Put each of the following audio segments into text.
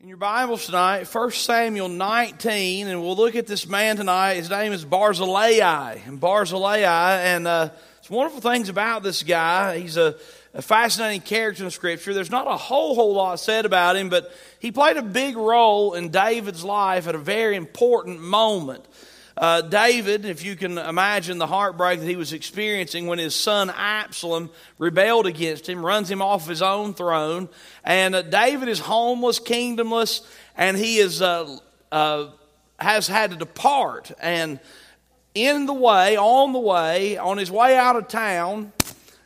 In your Bibles tonight, 1 Samuel 19, and we'll look at this man tonight. His name is Barzillai. And Barzillai, and uh, wonderful things about this guy. He's a, a fascinating character in Scripture. There's not a whole, whole lot said about him, but he played a big role in David's life at a very important moment. Uh, David, if you can imagine the heartbreak that he was experiencing when his son Absalom rebelled against him, runs him off his own throne, and uh, David is homeless, kingdomless, and he is uh, uh has had to depart. And in the way, on the way, on his way out of town,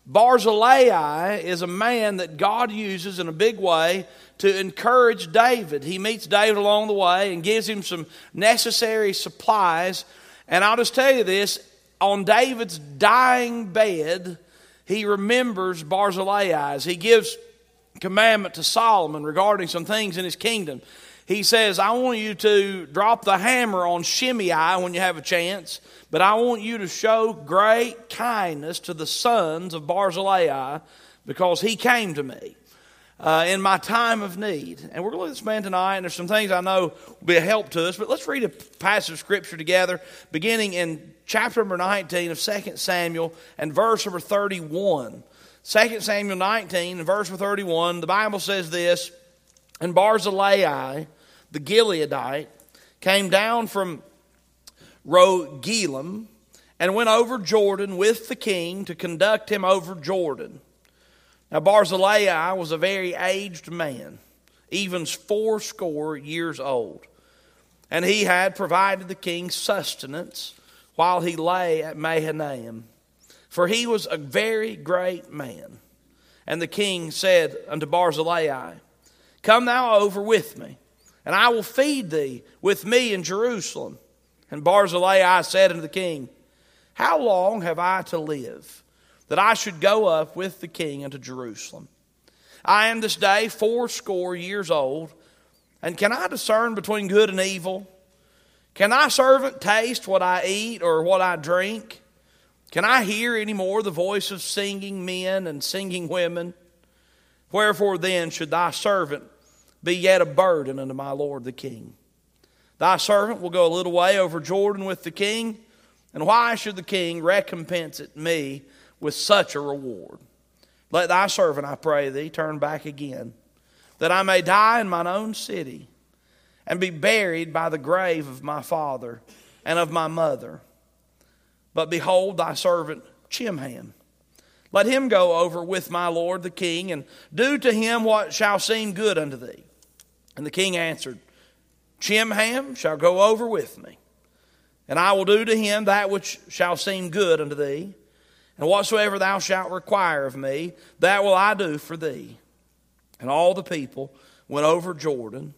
Barzillai is a man that God uses in a big way to encourage David. He meets David along the way and gives him some necessary supplies. And I'll just tell you this on David's dying bed, he remembers Barzillai. He gives commandment to Solomon regarding some things in his kingdom. He says, I want you to drop the hammer on Shimei when you have a chance, but I want you to show great kindness to the sons of Barzillai because he came to me uh, in my time of need. And we're going to look at this man tonight, and there's some things I know will be a help to us. But let's read a passage of Scripture together, beginning in chapter number 19 of 2 Samuel and verse number 31. 2 Samuel 19 and verse number 31, the Bible says this, And Barzillai, the Gileadite, came down from Rogelim and went over Jordan with the king to conduct him over Jordan. Now, Barzillai was a very aged man, even fourscore years old. And he had provided the king sustenance while he lay at Mahanaim. For he was a very great man. And the king said unto Barzillai, Come thou over with me, and I will feed thee with me in Jerusalem. And Barzillai said unto the king, How long have I to live? That I should go up with the king unto Jerusalem. I am this day fourscore years old, and can I discern between good and evil? Can thy servant taste what I eat or what I drink? Can I hear any more the voice of singing men and singing women? Wherefore then should thy servant be yet a burden unto my lord the king? Thy servant will go a little way over Jordan with the king, and why should the king recompense it me with such a reward. Let thy servant, I pray thee, turn back again, that I may die in mine own city and be buried by the grave of my father and of my mother. But behold, thy servant Chimham. Let him go over with my lord the king, and do to him what shall seem good unto thee. And the king answered, Chimham shall go over with me, and I will do to him that which shall seem good unto thee. And whatsoever thou shalt require of me, that will I do for thee. And all the people went over Jordan.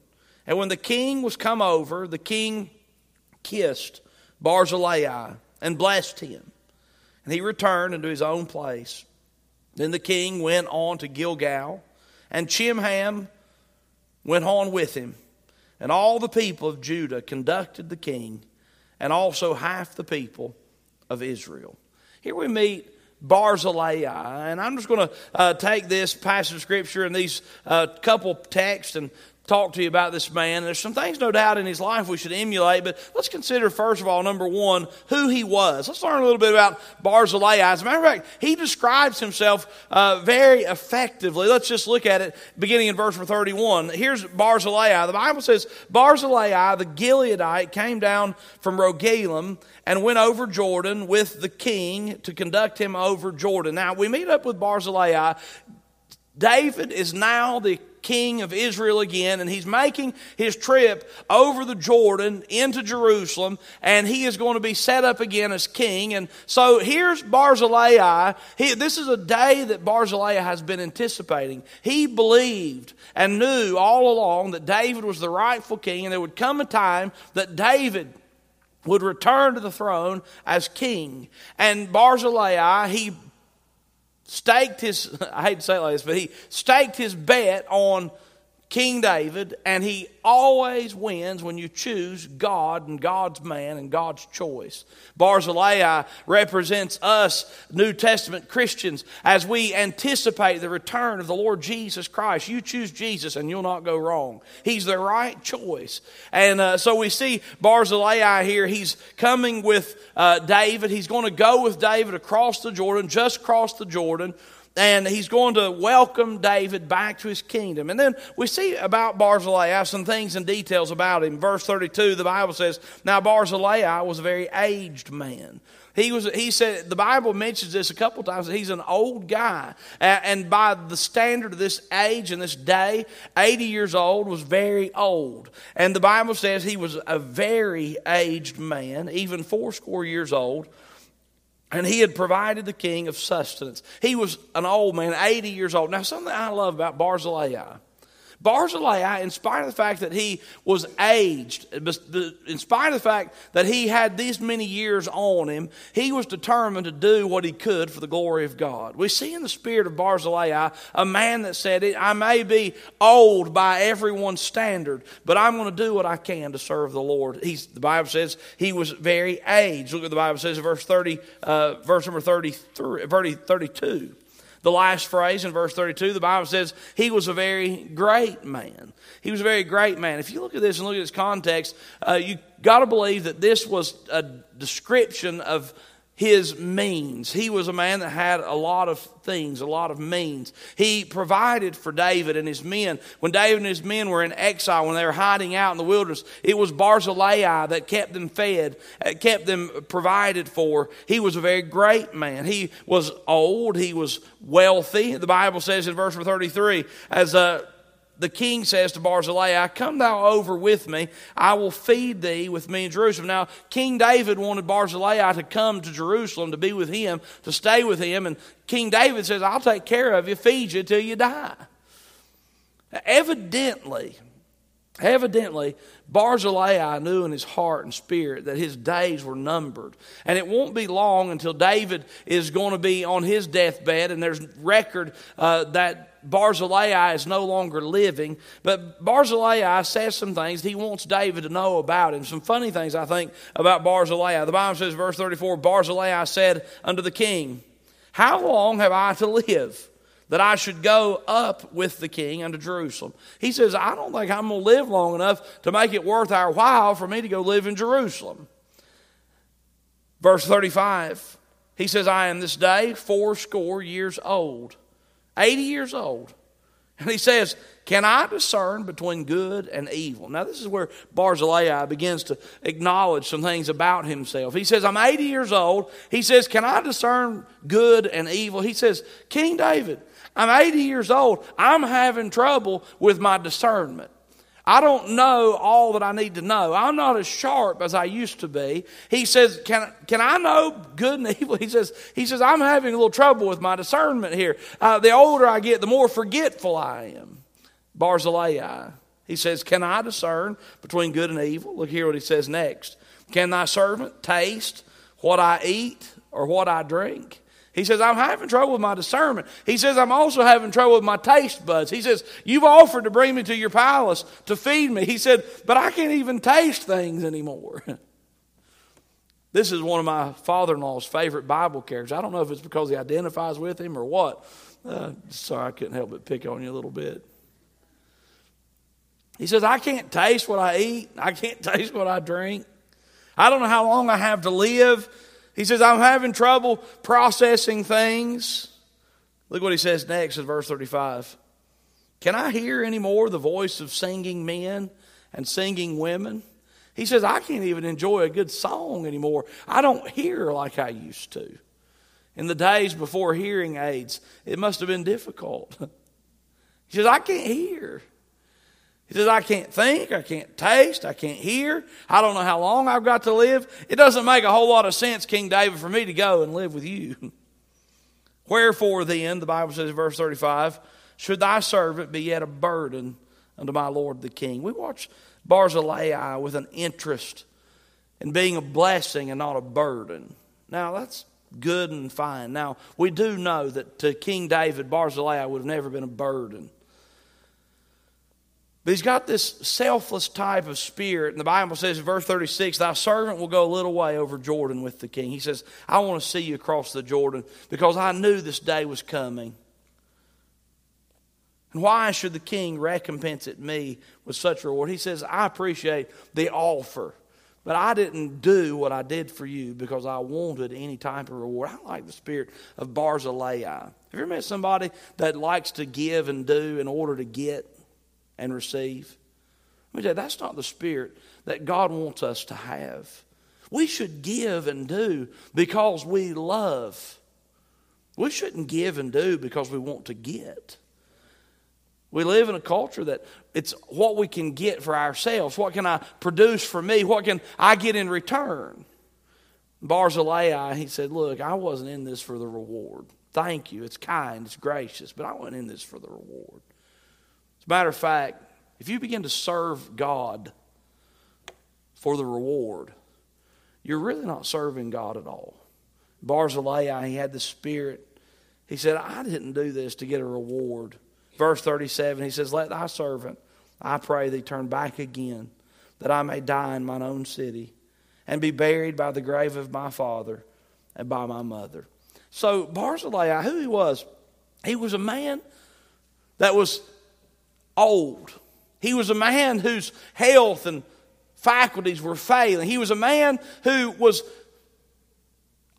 And when the king was come over, the king kissed Barzillai and blessed him. And he returned into his own place. Then the king went on to Gilgal, and Chimham went on with him. And all the people of Judah conducted the king, and also half the people of Israel. Here we meet Barzillai. And I'm just going to uh, take this passage of Scripture and these uh, couple texts and talk to you about this man. There's some things, no doubt, in his life we should emulate, but let's consider, first of all, number one, who he was. Let's learn a little bit about Barzillai. As a matter of fact, he describes himself uh, very effectively. Let's just look at it beginning in verse 31. Here's Barzillai. The Bible says, Barzillai, the Gileadite, came down from Rogelim and went over Jordan with the king to conduct him over Jordan. Now, we meet up with Barzillai. David is now the king of Israel again, and he's making his trip over the Jordan into Jerusalem, and he is going to be set up again as king. And so here's Barzillai. He, this is a day that Barzillai has been anticipating. He believed and knew all along that David was the rightful king, and there would come a time that David would return to the throne as king. And Barzillai, he staked his, I hate to say it like this, but he staked his bet on King David, and he always wins when you choose God and God's man and God's choice. Barzillai represents us, New Testament Christians, as we anticipate the return of the Lord Jesus Christ. You choose Jesus and you'll not go wrong. He's the right choice. And uh, so we see Barzillai here. He's coming with uh, David. He's going to go with David across the Jordan, just across the Jordan and he's going to welcome David back to his kingdom. And then we see about Barzillai Have some things and details about him. Verse 32, the Bible says, Now Barzillai was a very aged man. He was. He said the Bible mentions this a couple times. He's an old guy, and by the standard of this age and this day, eighty years old was very old. And the Bible says he was a very aged man, even fourscore years old and he had provided the king of sustenance. He was an old man, 80 years old. Now, something I love about Barzillai Barzillai, in spite of the fact that he was aged, in spite of the fact that he had these many years on him, he was determined to do what he could for the glory of God. We see in the spirit of Barzillai a man that said, I may be old by everyone's standard, but I'm going to do what I can to serve the Lord. He's, the Bible says he was very aged. Look what the Bible says in verse 30, uh, verse number 33, 32 the last phrase in verse 32, the Bible says he was a very great man. He was a very great man. If you look at this and look at this context, uh, you got to believe that this was a description of his means. He was a man that had a lot of things, a lot of means. He provided for David and his men. When David and his men were in exile, when they were hiding out in the wilderness, it was Barzillai that kept them fed, uh, kept them provided for. He was a very great man. He was old, he was wealthy. The Bible says in verse 33, as a the king says to Barzillai, Come thou over with me, I will feed thee with me in Jerusalem. Now, King David wanted Barzillai to come to Jerusalem to be with him, to stay with him, and King David says, I'll take care of you, feed you till you die. Evidently, evidently, Barzillai knew in his heart and spirit that his days were numbered. And it won't be long until David is going to be on his deathbed, and there's record uh, that Barzillai is no longer living, but Barzillai says some things he wants David to know about him. Some funny things, I think, about Barzillai. The Bible says, verse 34 Barzillai said unto the king, How long have I to live? That I should go up with the king unto Jerusalem. He says, I don't think I'm going to live long enough to make it worth our while for me to go live in Jerusalem. Verse 35, he says, I am this day fourscore years old. 80 years old. And he says, Can I discern between good and evil? Now, this is where Barzillai begins to acknowledge some things about himself. He says, I'm 80 years old. He says, Can I discern good and evil? He says, King David, I'm 80 years old. I'm having trouble with my discernment. I don't know all that I need to know. I'm not as sharp as I used to be. He says, Can, can I know good and evil? He says, he says, I'm having a little trouble with my discernment here. Uh, the older I get, the more forgetful I am. Barzillai. He says, Can I discern between good and evil? Look here what he says next. Can thy servant taste what I eat or what I drink? He says, I'm having trouble with my discernment. He says, I'm also having trouble with my taste buds. He says, You've offered to bring me to your palace to feed me. He said, But I can't even taste things anymore. this is one of my father in law's favorite Bible characters. I don't know if it's because he identifies with him or what. Uh, sorry, I couldn't help but pick on you a little bit. He says, I can't taste what I eat, I can't taste what I drink. I don't know how long I have to live. He says, I'm having trouble processing things. Look what he says next in verse 35. Can I hear any more the voice of singing men and singing women? He says, I can't even enjoy a good song anymore. I don't hear like I used to. In the days before hearing aids, it must have been difficult. He says, I can't hear. He says, I can't think, I can't taste, I can't hear. I don't know how long I've got to live. It doesn't make a whole lot of sense, King David, for me to go and live with you. Wherefore then, the Bible says in verse 35, should thy servant be yet a burden unto my Lord the king? We watch Barzillai with an interest in being a blessing and not a burden. Now, that's good and fine. Now, we do know that to King David, Barzillai would have never been a burden. But he's got this selfless type of spirit. And the Bible says in verse 36, Thy servant will go a little way over Jordan with the king. He says, I want to see you across the Jordan because I knew this day was coming. And why should the king recompense at me with such reward? He says, I appreciate the offer, but I didn't do what I did for you because I wanted any type of reward. I like the spirit of Barzillai. Have you ever met somebody that likes to give and do in order to get? And receive. Let me tell you, that's not the spirit that God wants us to have. We should give and do because we love. We shouldn't give and do because we want to get. We live in a culture that it's what we can get for ourselves. What can I produce for me? What can I get in return? Barzillai, he said, Look, I wasn't in this for the reward. Thank you. It's kind, it's gracious, but I wasn't in this for the reward. As a matter of fact, if you begin to serve God for the reward, you're really not serving God at all. Barzillai, he had the Spirit. He said, I didn't do this to get a reward. Verse 37, he says, Let thy servant, I pray thee, turn back again, that I may die in mine own city, and be buried by the grave of my father and by my mother. So Barzillai, who he was, he was a man that was old. He was a man whose health and faculties were failing. He was a man who was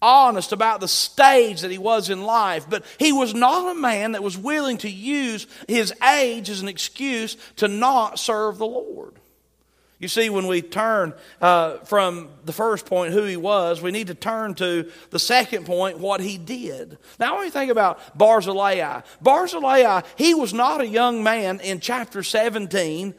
honest about the stage that he was in life, but he was not a man that was willing to use his age as an excuse to not serve the Lord. You see, when we turn uh, from the first point, who he was, we need to turn to the second point, what he did. Now, when you think about Barzillai, Barzillai, he was not a young man in chapter 17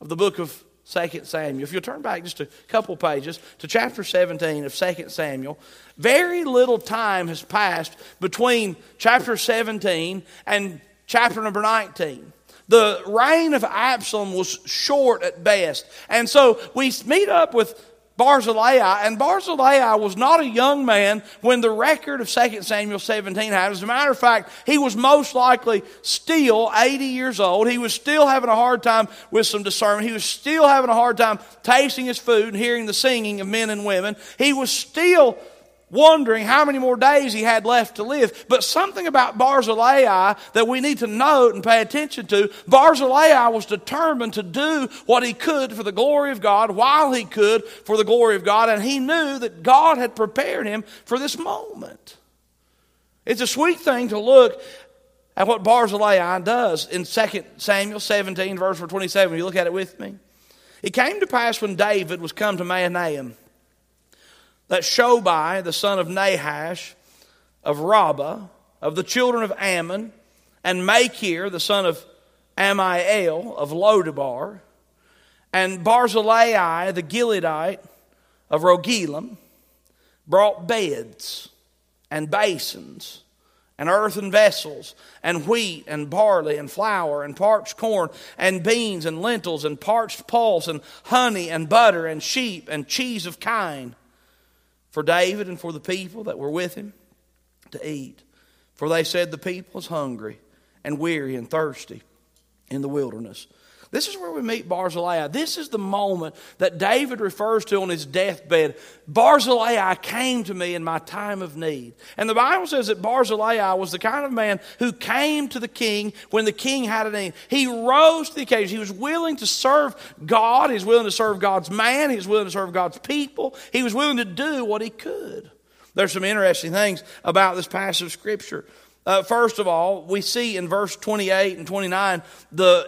of the book of 2 Samuel. If you'll turn back just a couple pages to chapter 17 of 2 Samuel, very little time has passed between chapter 17 and chapter number 19. The reign of Absalom was short at best. And so we meet up with Barzillai, and Barzillai was not a young man when the record of 2 Samuel 17 happened. As a matter of fact, he was most likely still 80 years old. He was still having a hard time with some discernment. He was still having a hard time tasting his food and hearing the singing of men and women. He was still wondering how many more days he had left to live. But something about Barzillai that we need to note and pay attention to, Barzillai was determined to do what he could for the glory of God while he could for the glory of God, and he knew that God had prepared him for this moment. It's a sweet thing to look at what Barzillai does in 2 Samuel 17, verse 27. You look at it with me. It came to pass when David was come to Mahanaim that Shobai, the son of Nahash, of Rabbah, of the children of Ammon, and Machir, the son of Ammiel, of Lodabar, and Barzillai, the Gileadite, of Rogelim, brought beds and basins and earthen vessels, and wheat and barley and flour and parched corn and beans and lentils and parched pulse and honey and butter and sheep and cheese of kine for David and for the people that were with him to eat. For they said, The people is hungry and weary and thirsty in the wilderness. This is where we meet Barzillai. This is the moment that David refers to on his deathbed. Barzillai came to me in my time of need. And the Bible says that Barzillai was the kind of man who came to the king when the king had a need. He rose to the occasion. He was willing to serve God. He was willing to serve God's man. He was willing to serve God's people. He was willing to do what he could. There's some interesting things about this passage of Scripture. Uh, first of all, we see in verse 28 and 29 the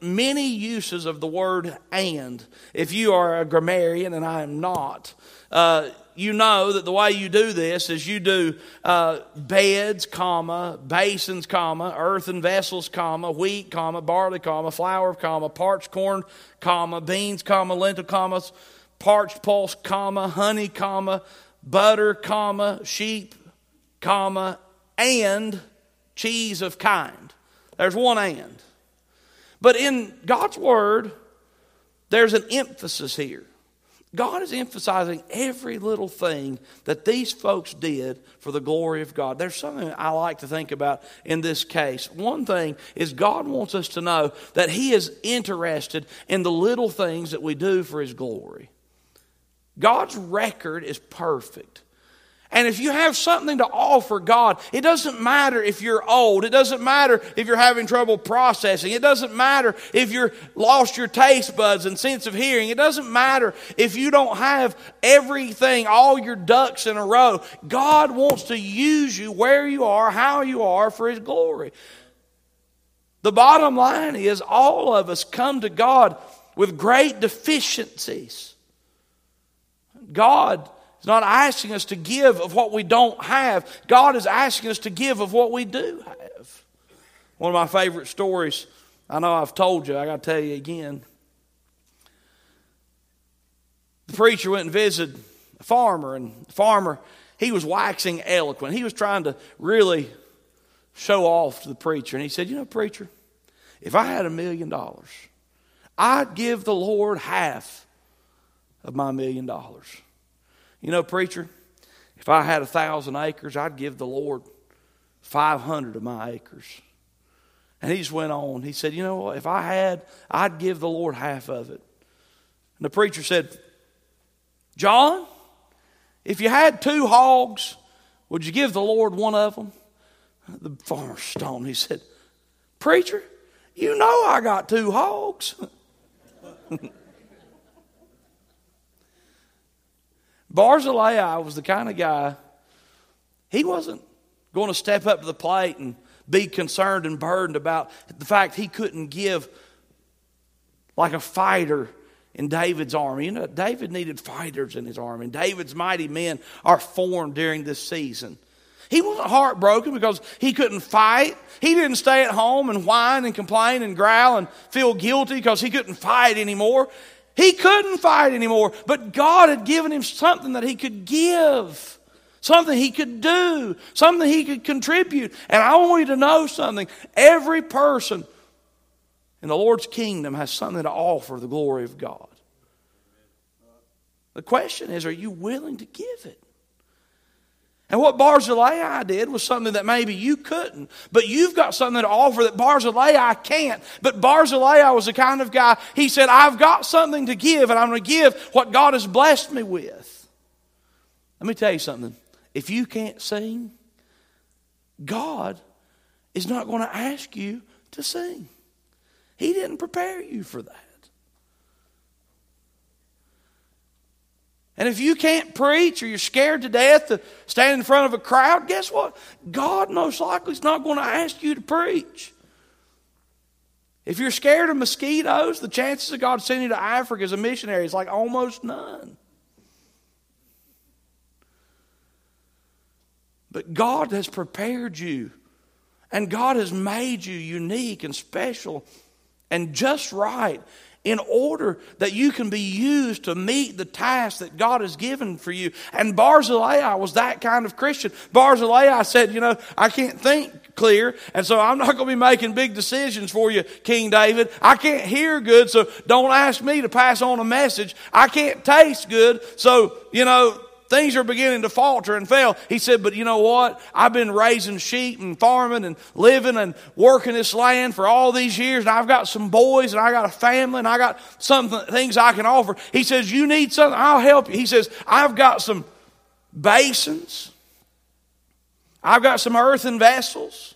many uses of the word and. If you are a grammarian, and I am not, uh, you know that the way you do this is you do uh, beds, comma, basins, comma, earthen vessels, comma, wheat, comma, barley, comma, flour, comma, parched corn, comma, beans, comma, lentil, commas, parched pulse, comma, honey, comma, butter, comma, sheep, comma, and cheese of kind. There's one and. But in God's Word, there's an emphasis here. God is emphasizing every little thing that these folks did for the glory of God. There's something I like to think about in this case. One thing is God wants us to know that He is interested in the little things that we do for His glory. God's record is perfect. And if you have something to offer God, it doesn't matter if you're old. It doesn't matter if you're having trouble processing. It doesn't matter if you're lost your taste buds and sense of hearing. It doesn't matter if you don't have everything, all your ducks in a row. God wants to use you where you are, how you are for His glory. The bottom line is all of us come to God with great deficiencies. God He's not asking us to give of what we don't have. God is asking us to give of what we do have. One of my favorite stories, I know I've told you, I got to tell you again. The preacher went and visited a farmer, and the farmer, he was waxing eloquent. He was trying to really show off to the preacher. And he said, You know, preacher, if I had a million dollars, I'd give the Lord half of my million dollars. You know, preacher, if I had a thousand acres, I'd give the Lord 500 of my acres. And he just went on. He said, You know? If I had, I'd give the Lord half of it. And the preacher said, John, if you had two hogs, would you give the Lord one of them? The farmer stoned. He said, Preacher, you know I got two hogs. Barzillai was the kind of guy, he wasn't going to step up to the plate and be concerned and burdened about the fact he couldn't give like a fighter in David's army. You know, David needed fighters in his army, and David's mighty men are formed during this season. He wasn't heartbroken because he couldn't fight. He didn't stay at home and whine and complain and growl and feel guilty because he couldn't fight anymore. He couldn't fight anymore, but God had given him something that he could give, something he could do, something he could contribute. And I want you to know something. Every person in the Lord's kingdom has something to offer the glory of God. The question is, are you willing to give it? And what Barzillai did was something that maybe you couldn't, but you've got something to offer that Barzillai can't. But Barzillai was the kind of guy, he said, I've got something to give, and I'm going to give what God has blessed me with. Let me tell you something. If you can't sing, God is not going to ask you to sing. He didn't prepare you for that. And if you can't preach or you're scared to death to stand in front of a crowd, guess what? God most likely is not going to ask you to preach. If you're scared of mosquitoes, the chances of God sending you to Africa as a missionary is like almost none. But God has prepared you, and God has made you unique and special and just right in order that you can be used to meet the task that God has given for you. And Barzillai was that kind of Christian. Barzillai said, you know, I can't think clear, and so I'm not going to be making big decisions for you, King David. I can't hear good, so don't ask me to pass on a message. I can't taste good, so, you know, things are beginning to falter and fail. He said, But you know what? I've been raising sheep and farming and living and working this land for all these years, and I've got some boys and I got a family and I got some things I can offer. He says, You need something? I'll help you. He says, I've got some basins, I've got some earthen vessels.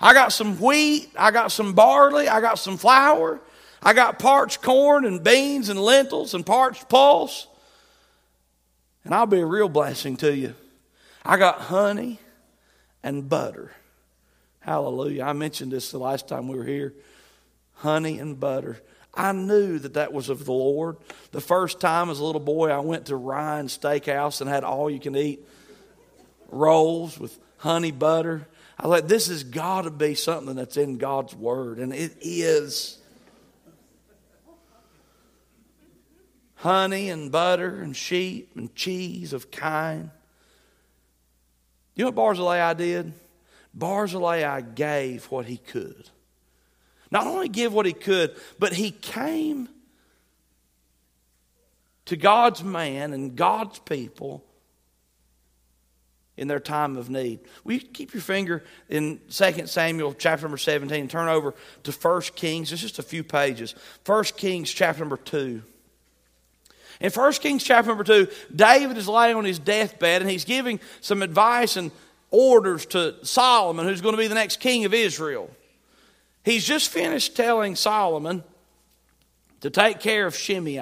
I got some wheat, I got some barley, I got some flour, I got parched corn and beans and lentils and parched pulse. And I'll be a real blessing to you. I got honey and butter. Hallelujah. I mentioned this the last time we were here. Honey and butter. I knew that that was of the Lord. The first time as a little boy, I went to Ryan's Steakhouse and had all you can eat rolls with honey butter. I thought, this has got to be something that's in God's Word. And it is. Honey and butter and sheep and cheese of kind. You know what Barzillai did? Barzillai gave what he could. Not only give what he could, but he came to God's man and God's people in their time of need. Will you keep your finger in 2 Samuel chapter number 17 and turn over to 1 Kings? It's just a few pages. 1 Kings chapter number 2. In 1 Kings chapter number 2, David is laying on his deathbed and he's giving some advice and orders to Solomon, who's going to be the next king of Israel. He's just finished telling Solomon to take care of Shimei.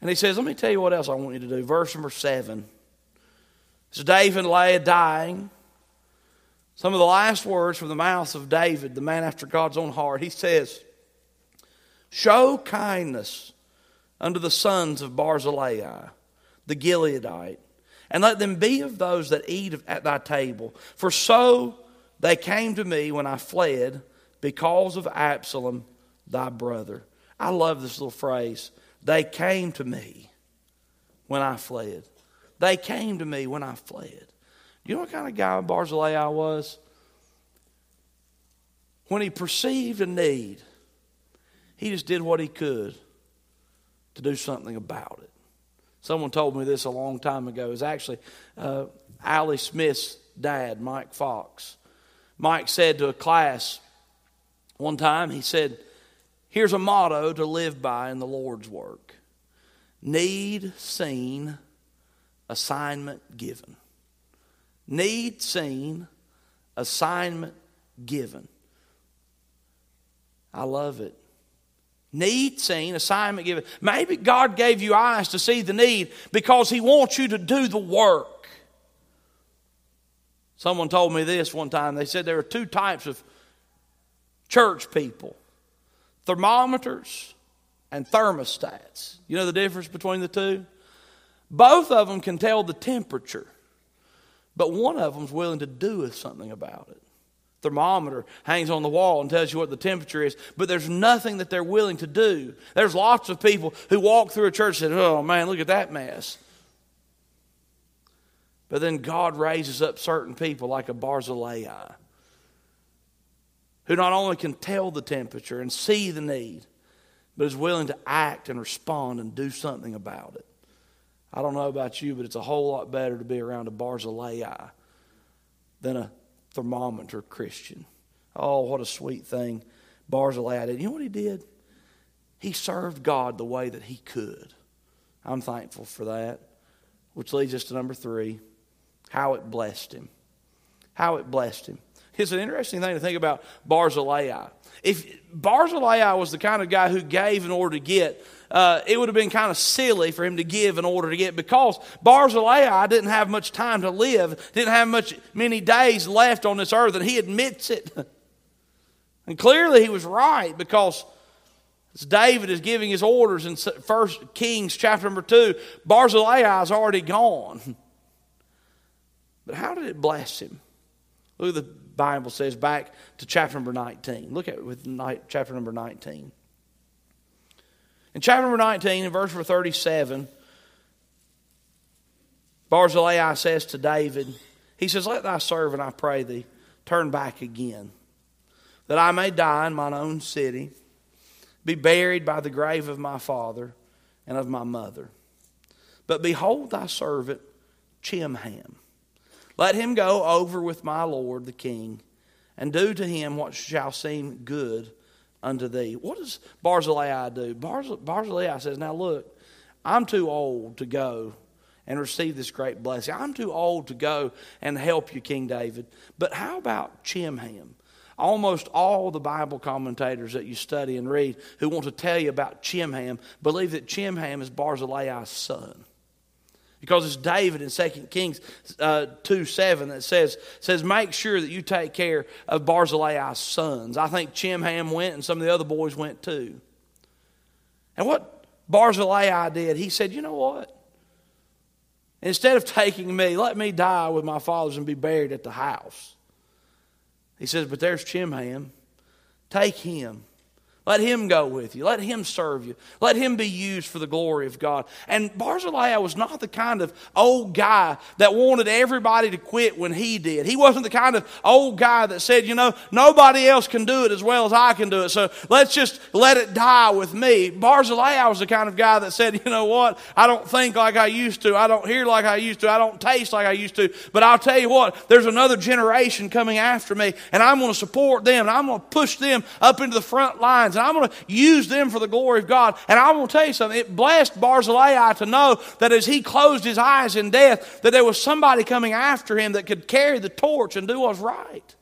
And he says, Let me tell you what else I want you to do. Verse number 7. As David lay dying, some of the last words from the mouth of David, the man after God's own heart, he says, Show kindness unto the sons of Barzillai, the Gileadite, and let them be of those that eat at thy table. For so they came to me when I fled because of Absalom, thy brother. I love this little phrase. They came to me when I fled. They came to me when I fled. You know what kind of guy Barzillai was? When he perceived a need, he just did what he could to do something about it. Someone told me this a long time ago. It was actually uh, Allie Smith's dad, Mike Fox. Mike said to a class one time, he said, Here's a motto to live by in the Lord's work need seen, assignment given. Need seen, assignment given. I love it. Need seen, assignment given. Maybe God gave you eyes to see the need because He wants you to do the work. Someone told me this one time. They said there are two types of church people thermometers and thermostats. You know the difference between the two? Both of them can tell the temperature, but one of them's willing to do something about it. Thermometer hangs on the wall and tells you what the temperature is, but there's nothing that they're willing to do. There's lots of people who walk through a church and say, Oh man, look at that mess. But then God raises up certain people like a Barzillai who not only can tell the temperature and see the need, but is willing to act and respond and do something about it. I don't know about you, but it's a whole lot better to be around a Barzillai than a thermometer Christian. Oh, what a sweet thing Barzillai did. You know what he did? He served God the way that he could. I'm thankful for that. Which leads us to number three how it blessed him. How it blessed him. It's an interesting thing to think about Barzillai. If Barzillai was the kind of guy who gave in order to get, uh, it would have been kind of silly for him to give in order to get because Barzillai didn't have much time to live, didn't have much many days left on this earth, and he admits it. and clearly he was right because David is giving his orders in First Kings chapter number two, Barzillai is already gone. But how did it bless him? Look at the Bible says back to chapter number 19. Look at it with chapter number 19. In chapter number 19, in verse number 37, Barzillai says to David, he says, Let thy servant, I pray thee, turn back again, that I may die in mine own city, be buried by the grave of my father and of my mother. But behold thy servant Chimham let him go over with my Lord the king, and do to him what shall seem good unto thee. What does Barzillai do? Barzillai says, Now look, I'm too old to go and receive this great blessing. I'm too old to go and help you, King David. But how about Chimham? Almost all the Bible commentators that you study and read who want to tell you about Chimham believe that Chimham is Barzillai's son. Because it's David in 2 Kings uh, 2 7 that says, says, Make sure that you take care of Barzillai's sons. I think Chimham went and some of the other boys went too. And what Barzillai did, he said, You know what? Instead of taking me, let me die with my fathers and be buried at the house. He says, But there's Chimham. Take him, Let him go with you. Let him serve you. Let him be used for the glory of God. And Barzillai was not the kind of old guy that wanted everybody to quit when he did. He wasn't the kind of old guy that said, you know, nobody else can do it as well as I can do it, so let's just let it die with me. Barzillai was the kind of guy that said, you know what, I don't think like I used to. I don't hear like I used to. I don't taste like I used to. But I'll tell you what, there's another generation coming after me, and I'm going to support them, and I'm going to push them up into the front lines and I'm going to use them for the glory of God. And going to tell you something. It blessed Barzillai to know that as he closed his eyes in death, that there was somebody coming after him that could carry the torch and do what's right.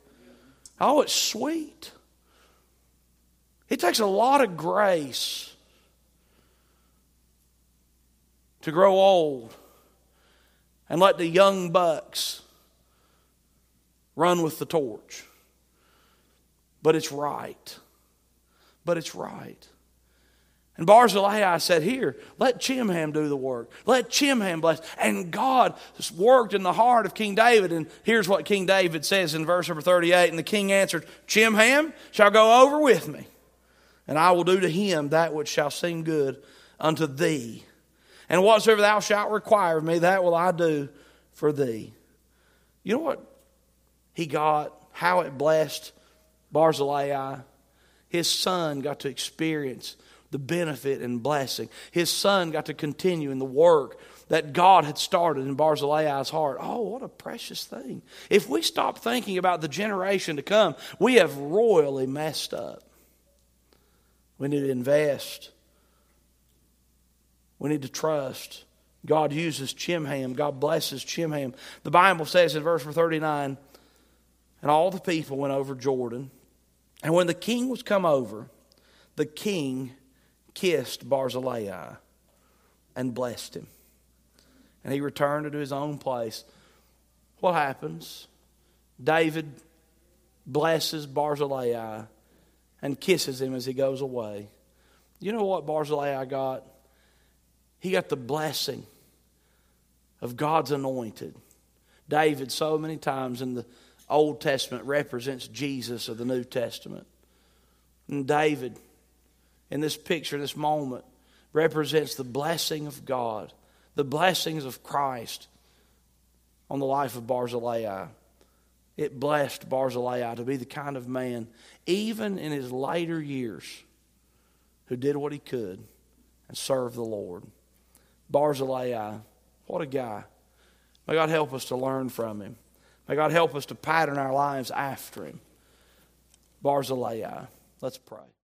Oh, it's sweet. It takes a lot of grace to grow old and let the young bucks run with the torch. But it's right but it's right. And Barzillai said, Here, let Chimham do the work. Let Chimham bless. And God worked in the heart of King David. And here's what King David says in verse number 38 And the king answered, Chimham shall go over with me, and I will do to him that which shall seem good unto thee. And whatsoever thou shalt require of me, that will I do for thee. You know what he got? How it blessed Barzillai? His son got to experience the benefit and blessing. His son got to continue in the work that God had started in Barzillai's heart. Oh, what a precious thing. If we stop thinking about the generation to come, we have royally messed up. We need to invest. We need to trust. God uses Chimham. God blesses Chimham. The Bible says in verse 39 and all the people went over Jordan and when the king was come over, the king kissed Barzillai and blessed him. And he returned to his own place. What happens? David blesses Barzillai and kisses him as he goes away. You know what Barzillai got? He got the blessing of God's anointed. David, so many times in the Old Testament represents Jesus of the New Testament. And David, in this picture, this moment, represents the blessing of God, the blessings of Christ on the life of Barzillai. It blessed Barzillai to be the kind of man, even in his later years, who did what he could and served the Lord. Barzillai, what a guy. May God help us to learn from him. May God help us to pattern our lives after him. Barzillai. Let's pray.